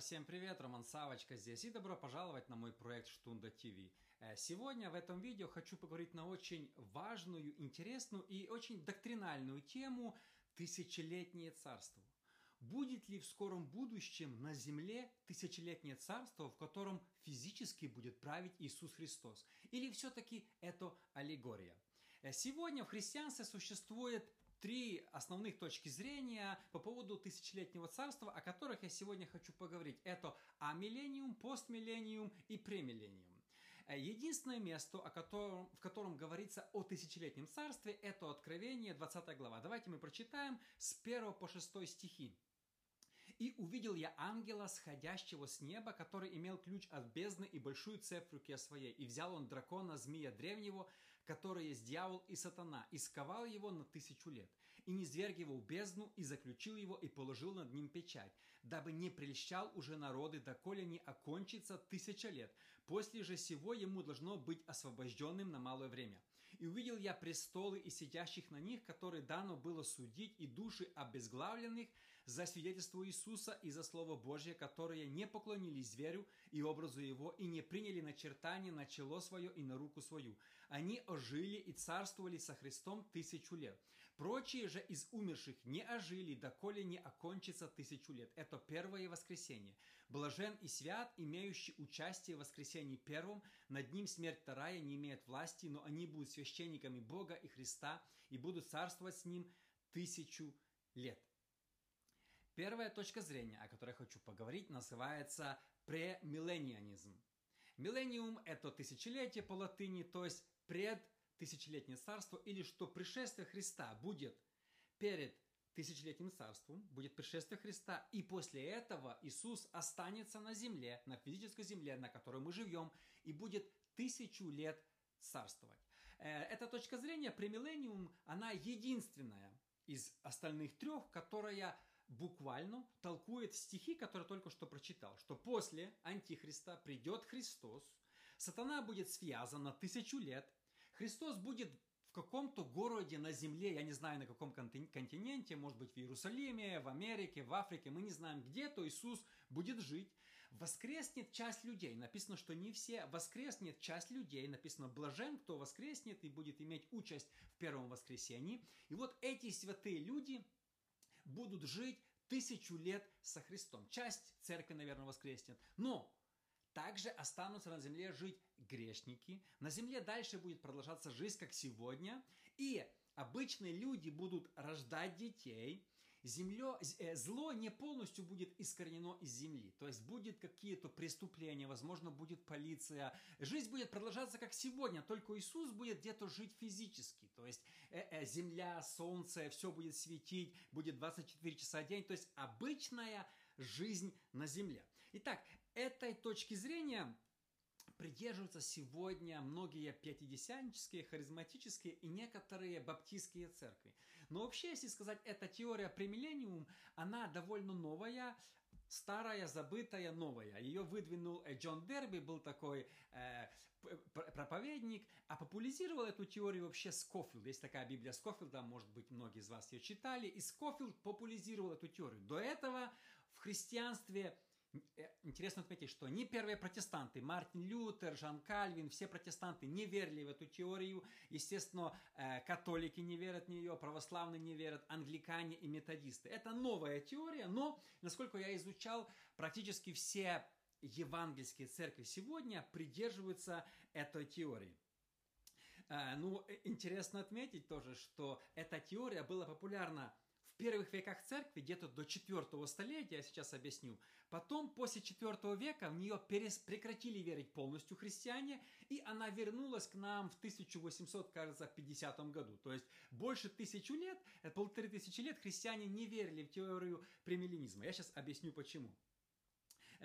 Всем привет! Роман Савочка здесь и добро пожаловать на мой проект Штунда ТВ. Э, сегодня в этом видео хочу поговорить на очень важную, интересную и очень доктринальную тему «Тысячелетнее царство». Будет ли в скором будущем на земле тысячелетнее царство, в котором физически будет править Иисус Христос? Или все-таки это аллегория? Э, сегодня в христианстве существует три основных точки зрения по поводу тысячелетнего царства, о которых я сегодня хочу поговорить. Это амиллениум, постмиллениум и премиллениум. Э, единственное место, о котором, в котором говорится о тысячелетнем царстве, это Откровение, 20 глава. Давайте мы прочитаем с 1 по 6 стихи. И увидел я ангела, сходящего с неба, который имел ключ от бездны и большую цепь в руке своей. И взял он дракона, змея древнего, который есть дьявол и сатана, и сковал его на тысячу лет. И не зверг его в бездну, и заключил его, и положил над ним печать, дабы не прельщал уже народы, доколе не окончится тысяча лет. После же сего ему должно быть освобожденным на малое время. И увидел я престолы и сидящих на них, которые дано было судить, и души обезглавленных за свидетельство Иисуса и за Слово Божье, которые не поклонились зверю и образу его, и не приняли начертание на чело свое и на руку свою. Они ожили и царствовали со Христом тысячу лет. Прочие же из умерших не ожили, доколе не окончится тысячу лет. Это первое воскресенье. Блажен и свят, имеющий участие в воскресении первом, над ним смерть вторая не имеет власти, но они будут священниками Бога и Христа и будут царствовать с ним тысячу лет. Первая точка зрения, о которой я хочу поговорить, называется премилленианизм. Миллениум – это тысячелетие по латыни, то есть пред тысячелетнее царство, или что пришествие Христа будет перед тысячелетним царством, будет пришествие Христа, и после этого Иисус останется на земле, на физической земле, на которой мы живем, и будет тысячу лет царствовать. Э, эта точка зрения, премиллениум, она единственная из остальных трех, которая буквально толкует стихи, которые только что прочитал, что после Антихриста придет Христос, сатана будет связан на тысячу лет, Христос будет в каком-то городе на земле, я не знаю на каком континенте, может быть в Иерусалиме, в Америке, в Африке, мы не знаем где, то Иисус будет жить. Воскреснет часть людей, написано, что не все, воскреснет часть людей, написано, блажен, кто воскреснет и будет иметь участь в первом воскресении. И вот эти святые люди будут жить тысячу лет со Христом. Часть церкви, наверное, воскреснет. Но также останутся на земле жить грешники. На земле дальше будет продолжаться жизнь, как сегодня. И обычные люди будут рождать детей. Земле, э, зло не полностью будет искоренено из земли. То есть будет какие-то преступления, возможно, будет полиция. Жизнь будет продолжаться, как сегодня, только Иисус будет где-то жить физически. То есть э, э, земля, солнце, все будет светить, будет 24 часа в день. То есть обычная жизнь на земле. Итак, этой точки зрения придерживаются сегодня многие пятидесятнические, харизматические и некоторые баптистские церкви. Но вообще, если сказать, эта теория премиллениум, она довольно новая, старая, забытая, новая. Ее выдвинул э, Джон Дерби, был такой э, проповедник, а популяризировал эту теорию вообще Скофилд. Есть такая Библия Скофилда, может быть, многие из вас ее читали, и Скофилд популяризировал эту теорию. До этого в христианстве интересно отметить, что ни первые протестанты, Мартин Лютер, Жан Кальвин, все протестанты не верили в эту теорию. Естественно, э, католики не верят в нее, православные не верят, англикане и методисты. Это новая теория, но, насколько я изучал, практически все евангельские церкви сегодня придерживаются этой теории. Э, ну, интересно отметить тоже, что эта теория была популярна в первых веках церкви, где-то до 4 столетия, я сейчас объясню, потом после 4 века в нее перес... прекратили верить полностью христиане, и она вернулась к нам в 1800, кажется, 50 году. То есть больше тысячу лет, э, полторы тысячи лет христиане не верили в теорию премилленизма. Я сейчас объясню почему.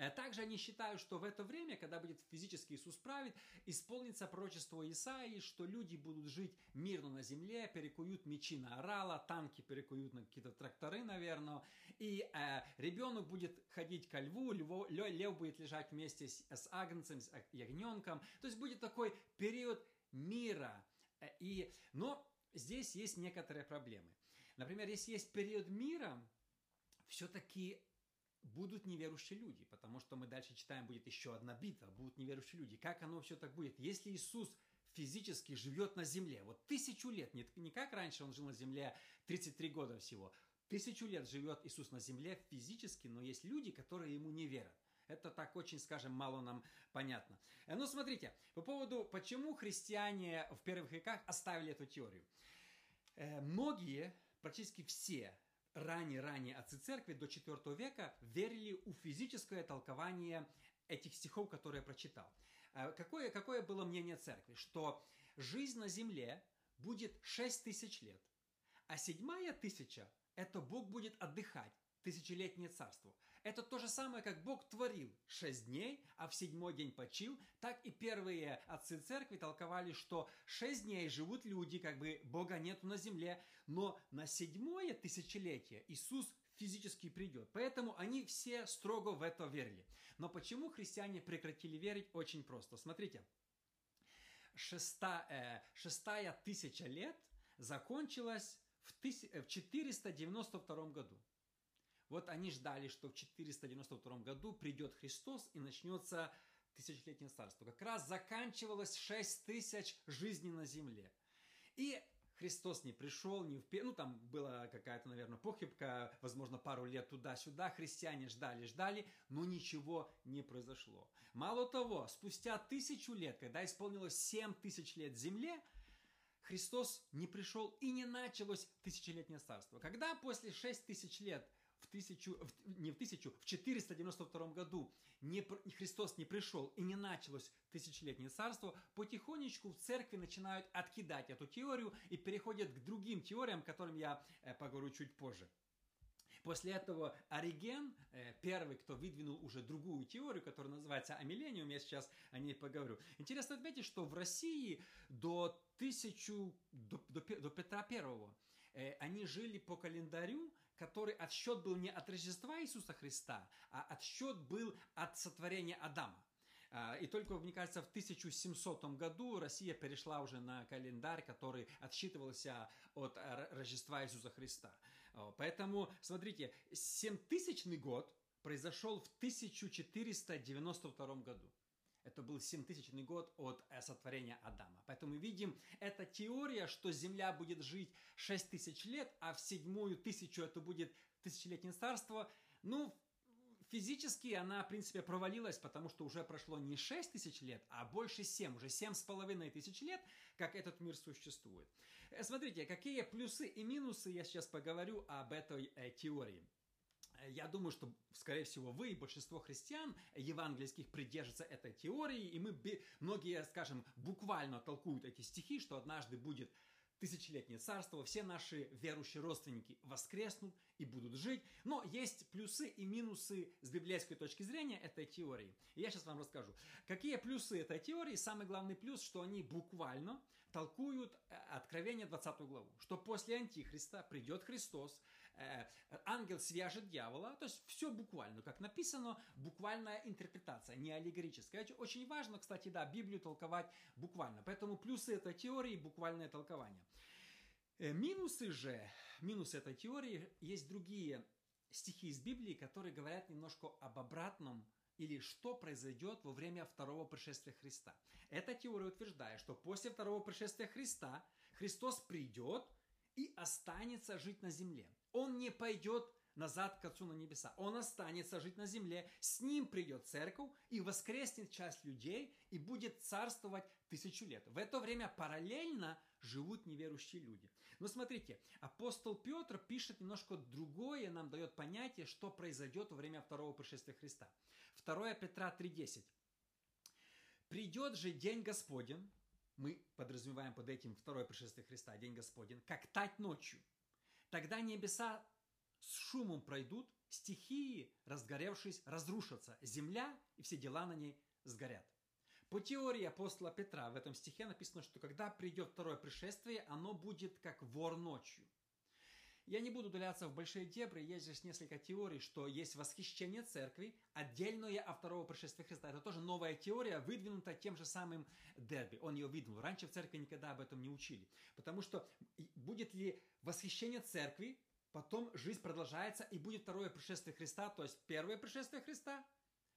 Э, также они считают, что в это время, когда будет физически Иисус правит, исполнится пророчество Исаии, что люди будут жить мирно на земле, перекуют мечи на орала, танки перекуют на какие-то тракторы, наверное, и э, ребенок будет ходить ко льву, льво, лев будет лежать вместе с, с агнцем, с ягненком. То есть будет такой период мира. Э, и, но здесь есть некоторые проблемы. Например, если есть период мира, все-таки будут неверующие люди, потому что мы дальше читаем, будет еще одна битва, будут неверующие люди. Как оно все так будет? Если Иисус физически живет на земле, вот тысячу лет, не, не как раньше он жил на земле 33 года всего, тысячу лет живет Иисус на земле физически, но есть люди, которые ему не верят. Это так очень, скажем, мало нам понятно. Э, ну, смотрите, по поводу, почему христиане в первых веках оставили эту теорию. Э, многие, практически все ранее-ранее отцы церкви до IV века верили у физическое толкование этих стихов, которые я прочитал. Э, какое, какое было мнение церкви? Что жизнь на земле будет 6 тысяч лет, а седьмая тысяча – это Бог будет отдыхать, тысячелетнее царство. Это то же самое, как Бог творил шесть дней, а в седьмой день почил. Так и первые отцы церкви толковали, что шесть дней живут люди, как бы Бога нету на земле, но на седьмое тысячелетие Иисус физически придет. Поэтому они все строго в это верили. Но почему христиане прекратили верить? Очень просто. Смотрите, шеста, э, шестая тысяча лет закончилась в, тыс, в 492 году. Вот они ждали, что в 492 году придет Христос и начнется тысячелетнее царство. Как раз заканчивалось 6 тысяч жизней на земле. И Христос не пришел, не в... ну там была какая-то, наверное, похибка, возможно, пару лет туда-сюда, христиане ждали, ждали, но ничего не произошло. Мало того, спустя тысячу лет, когда исполнилось семь тысяч лет земле, Христос не пришел и не началось тысячелетнее царство. Когда после шесть тысяч лет в тысячу, в, не в тысячу, в 492 году не, Христос не пришел и не началось тысячелетнее царство, потихонечку в церкви начинают откидать эту теорию и переходят к другим теориям, которым я э, поговорю чуть позже. После этого Ориген, э, первый, кто выдвинул уже другую теорию, которая называется амиллениум, я сейчас о ней поговорю. Интересно отметить, что в России до, тысячу, до, до, до Петра Первого э, они жили по календарю, который отсчет был не от Рождества Иисуса Христа, а отсчет был от сотворения Адама. А, и только, мне кажется, в 1700 году Россия перешла уже на календарь, который отсчитывался от Рождества Иисуса Христа. Поэтому, смотрите, 7000 год произошел в 1492 году. Это был 7000 год от сотворения Адама. Поэтому мы видим, эта теория, что Земля будет жить 6000 лет, а в седьмую тысячу это будет тысячелетнее царство, ну, физически она, в принципе, провалилась, потому что уже прошло не 6 тысяч лет, а больше 7, уже 7 с половиной тысяч лет, как этот мир существует. Э, смотрите, какие плюсы и минусы я сейчас поговорю об этой э, теории. Я думаю, что, скорее всего, вы и большинство христиан евангельских придержатся этой теории, и мы, многие, скажем, буквально толкуют эти стихи, что однажды будет тысячелетнее царство, все наши верующие родственники воскреснут и будут жить. Но есть плюсы и минусы с библейской точки зрения этой теории. Я сейчас вам расскажу. Какие плюсы этой теории? Самый главный плюс, что они буквально толкуют э, Откровение 20 главу, что после Антихриста придет Христос, Э, ангел свяжет дьявола, то есть все буквально, как написано, буквальная интерпретация, не аллегорическая. Это очень важно, кстати, да, Библию толковать буквально. Поэтому плюсы этой теории – буквальное толкование. Э, минусы же, минусы этой теории, есть другие стихи из Библии, которые говорят немножко об обратном или что произойдет во время второго пришествия Христа. Эта теория утверждает, что после второго пришествия Христа Христос придет и останется жить на земле. Он не пойдет назад к Отцу на небеса. Он останется жить на земле, с ним придет церковь и воскреснет часть людей и будет царствовать тысячу лет. В это время параллельно живут неверующие люди. Но смотрите, апостол Петр пишет немножко другое, нам дает понятие, что произойдет во время второго пришествия Христа. 2 Петра 3.10. «Придет же день Господень, мы подразумеваем под этим второе пришествие Христа, день Господень, как тать ночью, Тогда небеса с шумом пройдут, стихии, разгоревшись, разрушатся, земля и все дела на ней сгорят. По теории апостола Петра в этом стихе написано, что когда придет второе пришествие, оно будет как вор ночью. Я не буду удаляться в большие дебри, есть здесь несколько теорий, что есть восхищение церкви, отдельное от второго пришествия Христа. Это тоже новая теория, выдвинутая тем же самым Дерби. Он ее выдвинул. Раньше в церкви никогда об этом не учили. Потому что будет ли восхищение церкви потом жизнь продолжается, и будет второе пришествие Христа, то есть первое пришествие Христа,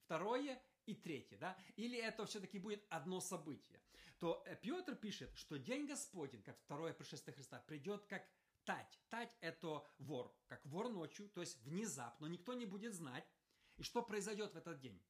второе и третье, да? Или это все-таки будет одно событие? То э, Петр пишет, что день Господень, как второе пришествие Христа, придет как тать. Тать – это вор, как вор ночью, то есть внезапно, никто не будет знать. И что произойдет в этот день?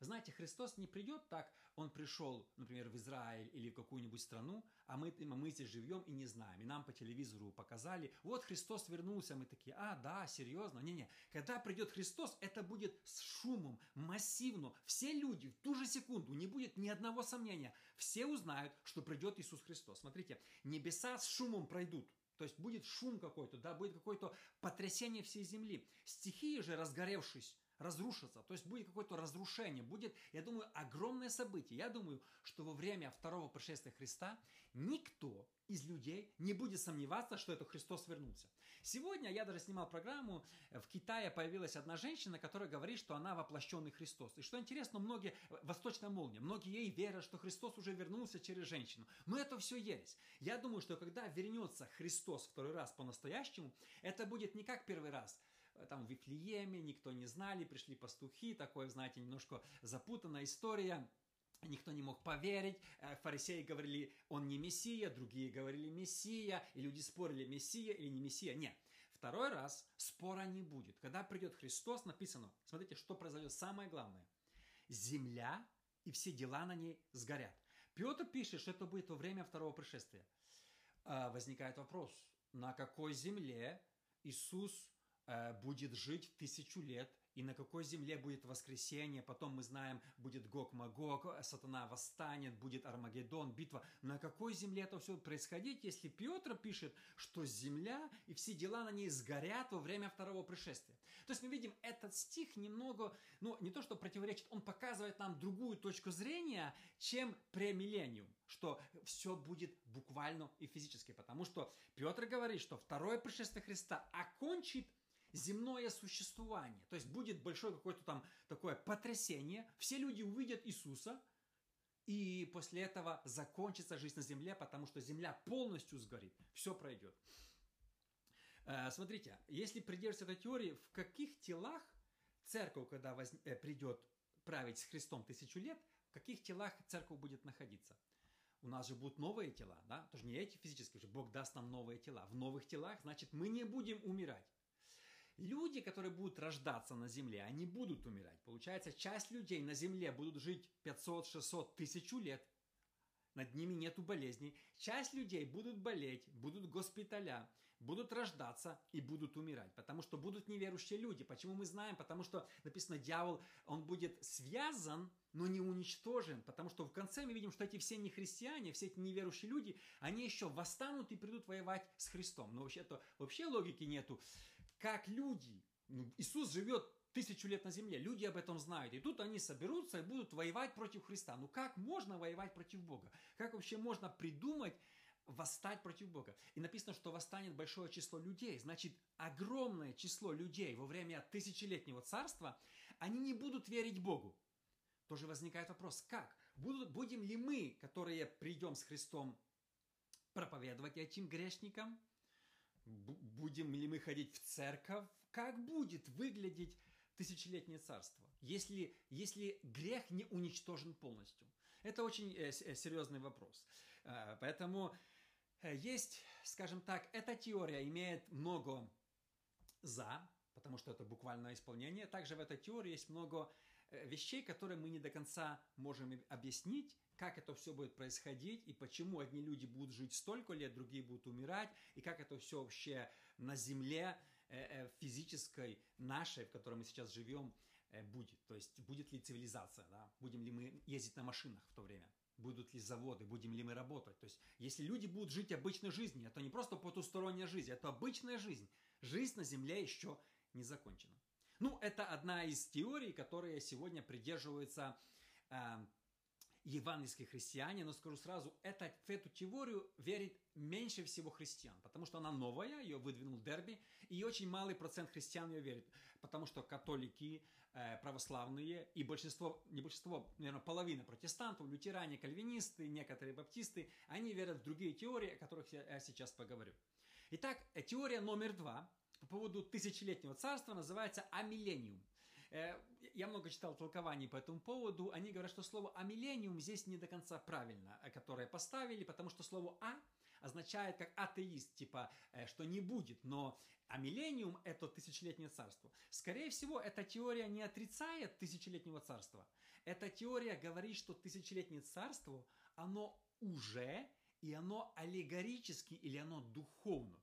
Знаете, Христос не придет так, Он пришел, например, в Израиль или в какую-нибудь страну, а мы, мы здесь живем и не знаем. И нам по телевизору показали, вот Христос вернулся, мы такие, а, да, серьезно? Не-не, когда придет Христос, это будет с шумом, массивно. Все люди в ту же секунду, не будет ни одного сомнения. Все узнают, что придет Иисус Христос. Смотрите, небеса с шумом пройдут. То есть будет шум какой-то, да, будет какое-то потрясение всей земли. Стихии же, разгоревшись, разрушится. То есть будет какое-то разрушение, будет, я думаю, огромное событие. Я думаю, что во время второго пришествия Христа никто из людей не будет сомневаться, что это Христос вернулся. Сегодня я даже снимал программу, в Китае появилась одна женщина, которая говорит, что она воплощенный Христос. И что интересно, многие, восточная молния, многие ей верят, что Христос уже вернулся через женщину. Но это все ересь. Я думаю, что когда вернется Христос второй раз по-настоящему, это будет не как первый раз – там в Вифлееме, никто не знали, пришли пастухи, такое, знаете, немножко запутанная история. Никто не мог поверить. Э, фарисеи говорили, он не Мессия, другие говорили Мессия, и люди спорили, Мессия или не Мессия. Нет. Второй раз спора не будет. Когда придет Христос, написано, смотрите, что произойдет самое главное. Земля и все дела на ней сгорят. Петр пишет, что это будет во время второго пришествия. А, возникает вопрос, на какой земле Иисус Э, будет жить тысячу лет, и на какой земле будет воскресение, потом мы знаем, будет Гог-Магог, сатана восстанет, будет Армагеддон, битва. На какой земле это все происходить, если Петр пишет, что земля и все дела на ней сгорят во время второго пришествия? То есть мы видим, этот стих немного, ну не то что противоречит, он показывает нам другую точку зрения, чем премиллениум, что все будет буквально и физически, потому что Петр говорит, что второе пришествие Христа окончит земное существование. То есть будет большое какое-то там такое потрясение, все люди увидят Иисуса, и после этого закончится жизнь на земле, потому что земля полностью сгорит, все пройдет. Э, смотрите, если придерживаться этой теории, в каких телах церковь, когда. Э, придет править с Христом тысячу лет, в каких телах церковь будет находиться? У нас же будут новые тела, да? Тоже не эти физические, уже Бог даст нам новые тела. В новых телах, значит, мы не будем умирать. Люди, которые будут рождаться на Земле, они будут умирать. Получается, часть людей на Земле будут жить 500, 600, тысячу лет. Над ними нету болезней. Часть людей будут болеть, будут госпиталя, будут рождаться и будут умирать. Потому что будут неверующие люди. Почему мы знаем? Потому что написано, дьявол, он будет связан, но не уничтожен. Потому что в конце мы видим, что эти все нехристиане, все эти неверующие люди, они еще восстанут и придут воевать с Христом. Но вообще-то вообще логики нету как люди, ну, Иисус живет тысячу лет на земле, люди об этом знают, и тут они соберутся и будут воевать против Христа. Ну как можно воевать против Бога? Как вообще можно придумать восстать против Бога? И написано, что восстанет большое число людей, значит, огромное число людей во время тысячелетнего царства, они не будут верить Богу. Тоже возникает вопрос, как? Будут, будем ли мы, которые придем с Христом, проповедовать этим грешникам – будем ли мы ходить в церковь, как будет выглядеть тысячелетнее царство, если, если грех не уничтожен полностью. Это очень э, э серьезный вопрос. Э, поэтому э, есть, скажем так, эта теория имеет много за, потому что это буквальное исполнение. Также в этой теории есть много вещей, которые мы не до конца можем объяснить, как это все будет происходить и почему одни люди будут жить столько лет, другие будут умирать, и как это все вообще на земле э, э, физической нашей, в которой мы сейчас живем, э, будет. То есть будет ли цивилизация, да? будем ли мы ездить на машинах в то время, будут ли заводы, будем ли мы работать. То есть если люди будут жить обычной жизнью, это не просто потусторонняя жизнь, это обычная жизнь. Жизнь на земле еще не закончена. Ну, это одна из теорий, которые сегодня придерживаются евангельские христиане, но скажу сразу, это, в эту теорию верит меньше всего христиан, потому что она новая, ее выдвинул Дерби, и очень малый процент христиан ее верит, потому что католики, э, православные и большинство, не большинство, наверное, половина протестантов, лютеране, кальвинисты, некоторые баптисты, они верят в другие теории, о которых я сейчас поговорю. Итак, э, теория номер два по поводу тысячелетнего царства называется амиллениум. Э, я много читал толкований по этому поводу. Они говорят, что слово амиллениум здесь не до конца правильно, э, которое поставили, потому что слово «а» означает как атеист, типа, что не будет, но а это тысячелетнее царство. Скорее всего, эта теория не отрицает тысячелетнего царства. Эта теория говорит, что тысячелетнее царство, оно уже и оно аллегорически или оно духовно.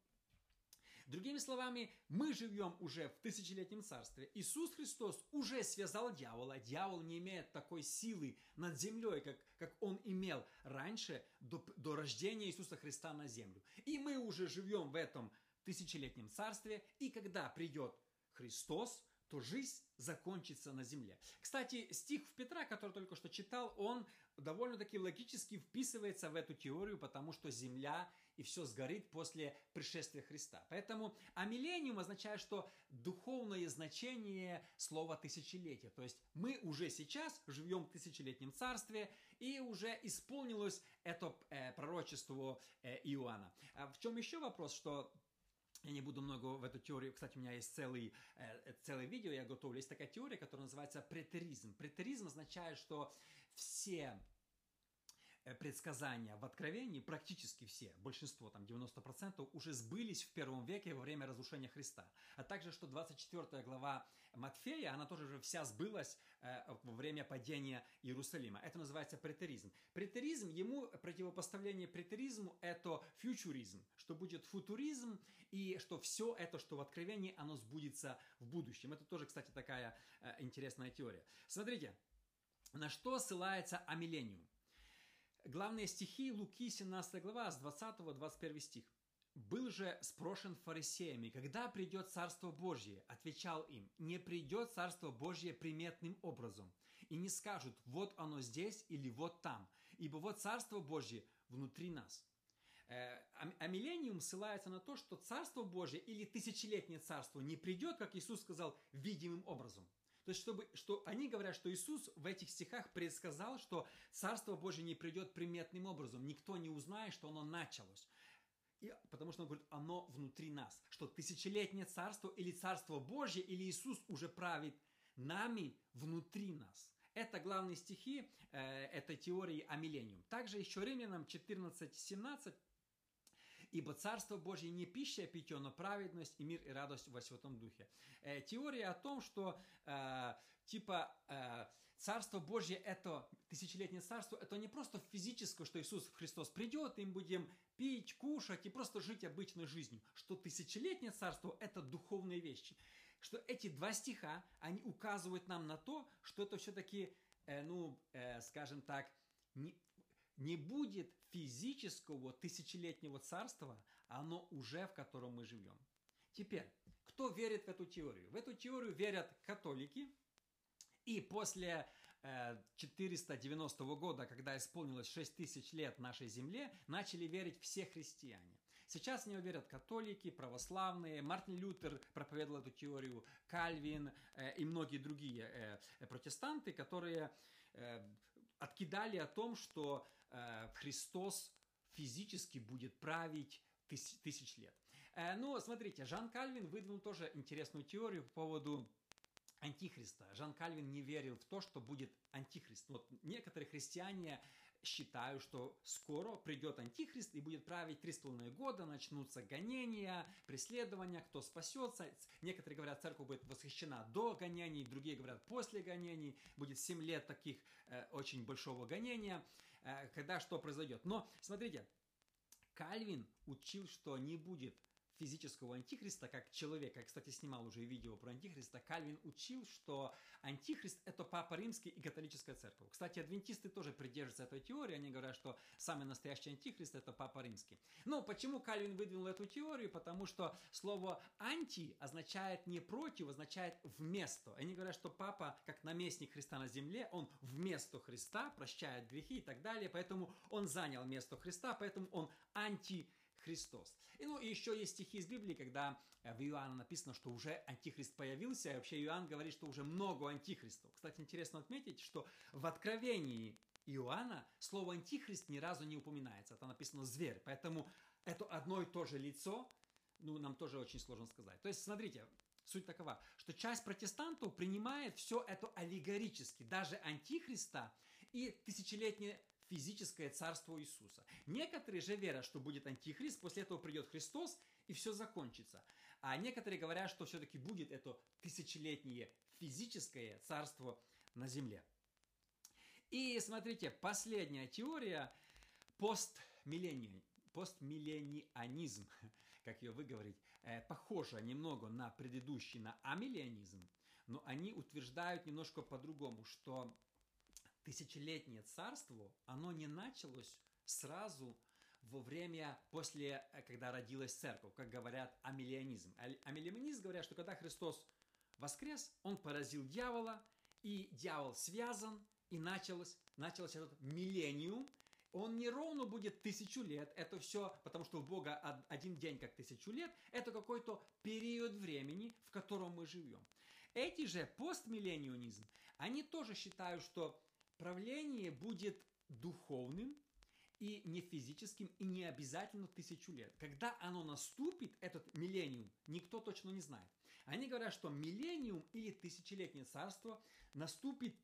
Другими словами, мы живем уже в тысячелетнем царстве. Иисус Христос уже связал дьявола. Дьявол не имеет такой силы над землей, как, как он имел раньше, до, до рождения Иисуса Христа на землю. И мы уже живем в этом тысячелетнем царстве. И когда придет Христос, то жизнь закончится на земле. Кстати, стих в Петра, который только что читал, он довольно-таки логически вписывается в эту теорию, потому что земля и все сгорит после пришествия Христа. Поэтому амиллениум означает, что духовное значение слова тысячелетия. То есть мы уже сейчас живем в тысячелетнем царстве, и уже исполнилось это э, пророчество э, Иоанна. А в чем еще вопрос, что я не буду много в эту теорию. Кстати, у меня есть целый, э, целое видео, я готовлю. Есть такая теория, которая называется претеризм. Претеризм означает, что все Э, предсказания в Откровении, практически все, большинство, там 90%, уже сбылись в первом веке во время разрушения Христа. А также, что 24 глава Матфея, она тоже уже вся сбылась э, во время падения Иерусалима. Это называется претеризм. Претеризм, ему противопоставление претеризму – это фьючуризм, что будет футуризм, и что все это, что в Откровении, оно сбудется в будущем. Это тоже, кстати, такая э, интересная теория. Смотрите, на что ссылается амиллениум. Главные стихи Луки, 17 глава, с 20-21 стих. «Был же спрошен фарисеями, когда придет Царство Божье? Отвечал им, не придет Царство Божье приметным образом, и не скажут, вот оно здесь или вот там, ибо вот Царство Божье внутри нас». Э, а миллениум ссылается на то, что Царство Божье или тысячелетнее Царство не придет, как Иисус сказал, видимым образом – то есть, чтобы, что они говорят, что Иисус в этих стихах предсказал, что Царство Божье не придет приметным образом. Никто не узнает, что оно началось. И, потому что он говорит, оно внутри нас. Что тысячелетнее царство или царство Божье, или Иисус уже правит нами внутри нас. Это главные стихи э, этой теории о миллениум. Также еще Римлянам 14.17 Ибо Царство Божье не пища, а питье, но праведность и мир и радость во Святом Духе. Э, теория о том, что э, типа э, Царство Божье это тысячелетнее царство, это не просто физическое, что Иисус Христос придет, и мы будем пить, кушать и просто жить обычной жизнью. Что тысячелетнее царство это духовные вещи. Что эти два стиха, они указывают нам на то, что это все-таки, э, ну, э, скажем так, не, не будет физического тысячелетнего царства, оно уже в котором мы живем. Теперь, кто верит в эту теорию? В эту теорию верят католики, и после 490 э, года, когда исполнилось 6 тысяч лет нашей земле, начали верить все христиане. Сейчас в нее верят католики, православные, Мартин Лютер проповедовал эту теорию, Кальвин э, и многие другие э, протестанты, которые откидали о том, что Христос физически будет править тысяч, тысяч лет. Э, но смотрите, Жан Кальвин выдвинул тоже интересную теорию по поводу антихриста. Жан Кальвин не верил в то, что будет антихрист. Вот некоторые христиане считают, что скоро придет антихрист и будет править три с половиной года, начнутся гонения, преследования, кто спасется. Некоторые говорят, церковь будет восхищена до гонений, другие говорят, после гонений, будет семь лет таких э, очень большого гонения. Э, когда что произойдет. Но смотрите, Кальвин учил, что не будет физического антихриста, как человека, я, кстати, снимал уже видео про антихриста, Кальвин учил, что антихрист – это Папа Римский и католическая церковь. Кстати, адвентисты тоже придерживаются этой теории, они говорят, что самый настоящий антихрист – это Папа Римский. Но почему Кальвин выдвинул эту теорию? Потому что слово «анти» означает не «против», означает «вместо». Они говорят, что Папа, как наместник Христа на земле, он вместо Христа прощает грехи и так далее, поэтому он занял место Христа, поэтому он анти Христос. И, ну, и еще есть стихи из Библии, когда э, в Иоанна написано, что уже антихрист появился, и вообще Иоанн говорит, что уже много антихристов. Кстати, интересно отметить, что в Откровении Иоанна слово антихрист ни разу не упоминается. Это написано зверь. Поэтому это одно и то же лицо, ну, нам тоже очень сложно сказать. То есть, смотрите, суть такова, что часть протестантов принимает все это аллегорически, даже антихриста и тысячелетнее физическое царство Иисуса. Некоторые же верят, что будет антихрист, после этого придет Христос, и все закончится. А некоторые говорят, что все-таки будет это тысячелетнее физическое царство на земле. И смотрите, последняя теория постмиллениум, постмилленианизм, как ее выговорить, э, похожа немного на предыдущий, на амиллионизм, но они утверждают немножко по-другому, что тысячелетнее царство, оно не началось сразу во время, после, э, когда родилась церковь, как говорят амиллионизм. Амиллионизм говорят, что когда Христос воскрес, он поразил дьявола, и дьявол связан, и началось, начался этот миллениум. Он не ровно будет тысячу лет, это все, потому что у Бога один день как тысячу лет, это какой-то период времени, в котором мы живем. Эти же постмиллениунизм, они тоже считают, что правление будет духовным и не физическим, и не обязательно тысячу лет. Когда оно наступит, этот миллениум, никто точно не знает. Они говорят, что миллениум или тысячелетнее царство наступит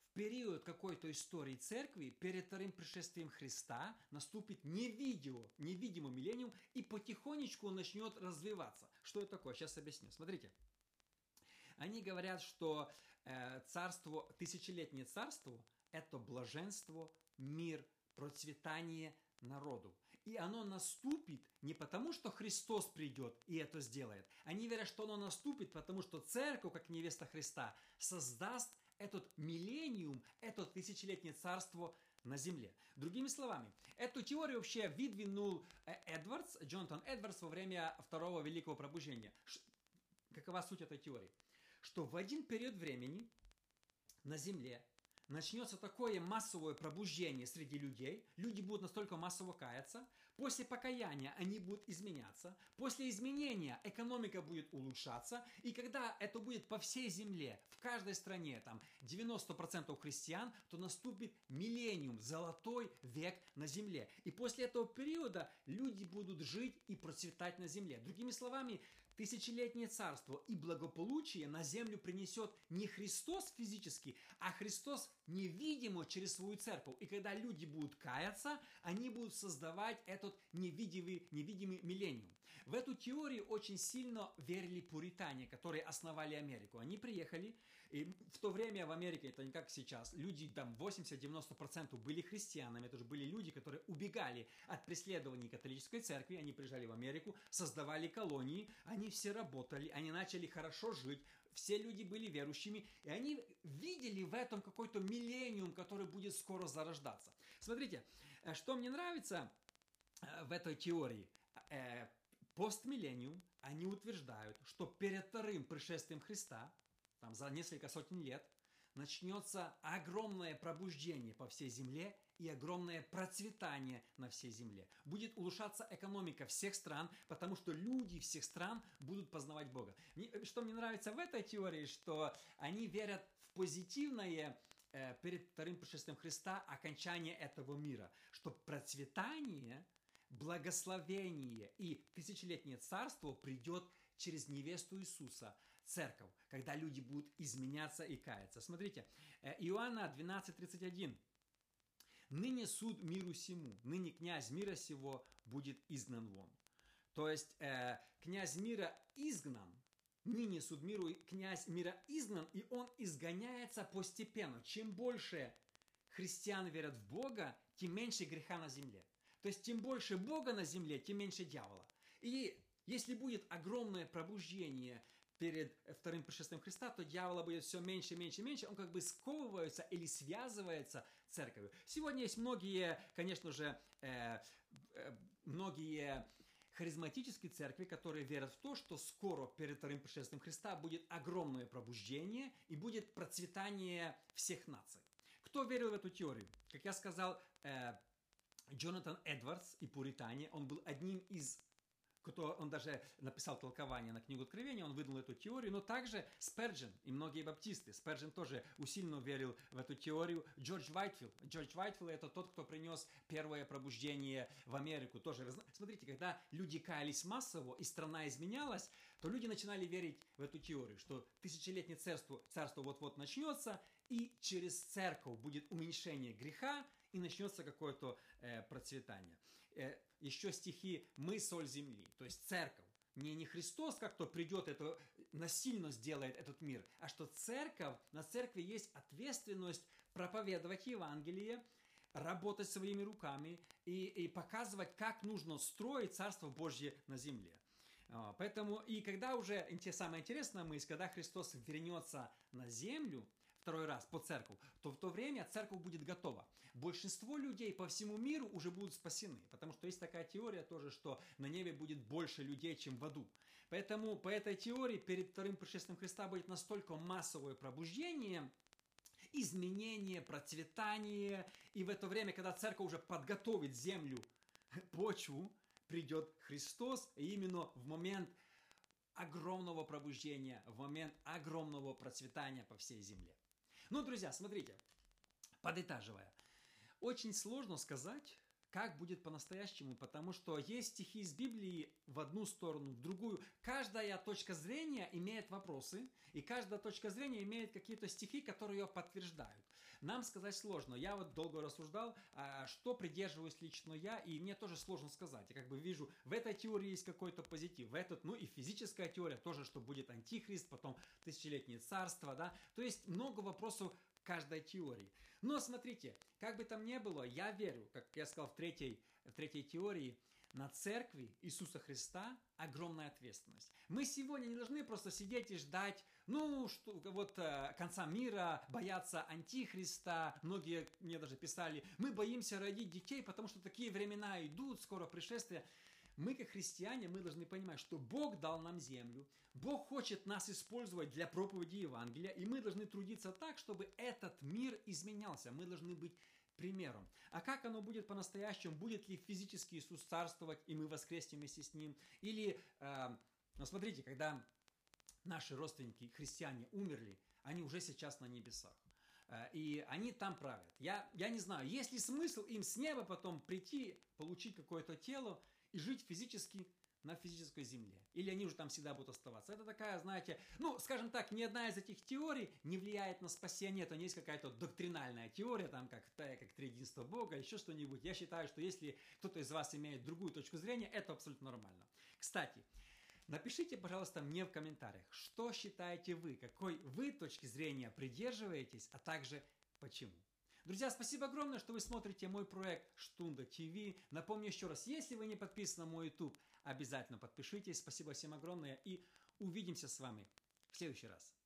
в период какой-то истории церкви перед вторым пришествием Христа, наступит невидимо, невидимый миллениум, и потихонечку он начнет развиваться. Что это такое? Сейчас объясню. Смотрите. Они говорят, что царство, тысячелетнее царство – это блаженство, мир, процветание народу. И оно наступит не потому, что Христос придет и это сделает. Они верят, что оно наступит, потому что церковь, как невеста Христа, создаст этот миллениум, это тысячелетнее царство на земле. Другими словами, эту теорию вообще выдвинул э, Эдвардс, Джонатан Эдвардс во время Второго Великого Пробуждения. Какова суть этой теории? Что в один период времени на Земле начнется такое массовое пробуждение среди людей, люди будут настолько массово каяться, после покаяния они будут изменяться, после изменения экономика будет улучшаться, и когда это будет по всей земле, в каждой стране, там 90% христиан, то наступит миллениум, золотой век на земле. И после этого периода люди будут жить и процветать на земле. Другими словами, тысячелетнее царство и благополучие на землю принесет не Христос физически, а Христос невидимо через свою церковь. И когда люди будут каяться, они будут создавать этот невидимый, невидимый миллениум. В эту теорию очень сильно верили пуритане, которые основали Америку. Они приехали, и в то время в Америке, это не как сейчас, люди там 80-90% были христианами, это же были люди, которые убегали от преследований католической церкви, они приезжали в Америку, создавали колонии, они все работали, они начали хорошо жить, все люди были верующими, и они видели в этом какой-то миллениум, который будет скоро зарождаться. Смотрите, э, что мне нравится э, в этой теории. Э, постмиллениум, они утверждают, что перед вторым пришествием Христа – там за несколько сотен лет, начнется огромное пробуждение по всей земле и огромное процветание на всей земле. Будет улучшаться экономика всех стран, потому что люди всех стран будут познавать Бога. Что мне нравится в этой теории, что они верят в позитивное э, перед вторым пришествием Христа окончание этого мира, что процветание, благословение и тысячелетнее царство придет через невесту Иисуса – церковь, когда люди будут изменяться и каяться. Смотрите, э, Иоанна 12.31. «Ныне суд миру сему, ныне князь мира сего будет изгнан вон». То есть э, князь мира изгнан, ныне суд миру, князь мира изгнан, и он изгоняется постепенно. Чем больше христиан верят в Бога, тем меньше греха на земле. То есть, тем больше Бога на земле, тем меньше дьявола. И если будет огромное пробуждение – перед вторым пришествием Христа, то дьявола будет все меньше, меньше, меньше. Он как бы сковывается или связывается церковью. Сегодня есть многие, конечно же, э, э, многие харизматические церкви, которые верят в то, что скоро перед вторым пришествием Христа будет огромное пробуждение и будет процветание всех наций. Кто верил в эту теорию? Как я сказал, э, Джонатан Эдвардс и Пуритане, он был одним из кто, он даже написал толкование на книгу Откровения, он выдал эту теорию, но также Сперджин и многие баптисты. Сперджин тоже усиленно верил в эту теорию. Джордж Вайтфилд. Джордж Вайтфилд это тот, кто принес первое пробуждение в Америку. Тоже, смотрите, когда люди каялись массово и страна изменялась, то люди начинали верить в эту теорию, что тысячелетнее царство, царство вот-вот начнется, и через церковь будет уменьшение греха, и начнется какое-то э, процветание. Э, еще стихи «Мы соль земли», то есть церковь. Не, не Христос как-то придет, это насильно сделает этот мир, а что церковь, на церкви есть ответственность проповедовать Евангелие, работать своими руками и, и показывать, как нужно строить Царство Божье на земле. А, поэтому, и когда уже, самое интересное мысль, когда Христос вернется на землю, второй раз по церкву, то в то время церковь будет готова. Большинство людей по всему миру уже будут спасены, потому что есть такая теория тоже, что на небе будет больше людей, чем в аду. Поэтому по этой теории перед вторым пришествием Христа будет настолько массовое пробуждение, изменение, процветание, и в это время, когда церковь уже подготовит землю, почву, придет Христос, и именно в момент огромного пробуждения, в момент огромного процветания по всей земле. Ну, друзья, смотрите, подытаживая. Очень сложно сказать, как будет по-настоящему, потому что есть стихи из Библии в одну сторону, в другую. Каждая точка зрения имеет вопросы, и каждая точка зрения имеет какие-то стихи, которые ее подтверждают. Нам сказать сложно. Я вот долго рассуждал, а, что придерживаюсь лично я, и мне тоже сложно сказать. Я как бы вижу, в этой теории есть какой-то позитив, в этот, ну и физическая теория тоже, что будет антихрист, потом тысячелетнее царство, да. То есть много вопросов каждой теории. Но смотрите, как бы там ни было, я верю, как я сказал в третьей, в третьей теории, на церкви Иисуса Христа огромная ответственность. Мы сегодня не должны просто сидеть и ждать, ну, что, вот э, конца мира, бояться антихриста. Многие мне даже писали, мы боимся родить детей, потому что такие времена идут, скоро пришествие. Мы, как христиане, мы должны понимать, что Бог дал нам землю, Бог хочет нас использовать для проповеди Евангелия, и мы должны трудиться так, чтобы этот мир изменялся. Мы должны быть примером. А как оно будет по-настоящему? Будет ли физически Иисус царствовать, и мы воскреснем вместе с Ним? Или, э, ну смотрите, когда наши родственники, христиане, умерли, они уже сейчас на небесах. Э, и они там правят. Я, я не знаю, есть ли смысл им с неба потом прийти, получить какое-то тело и жить физически на физической земле. Или они уже там всегда будут оставаться. Это такая, знаете, ну, скажем так, ни одна из этих теорий не влияет на спасение. Это не есть какая-то доктринальная теория, там, как, как триединство Бога, еще что-нибудь. Я считаю, что если кто-то из вас имеет другую точку зрения, это абсолютно нормально. Кстати, Напишите, пожалуйста, мне в комментариях, что считаете вы, какой вы точки зрения придерживаетесь, а также почему. Друзья, спасибо огромное, что вы смотрите мой проект Штунда ТВ. Напомню еще раз, если вы не подписаны на мой YouTube, обязательно подпишитесь. Спасибо всем огромное и увидимся с вами в следующий раз.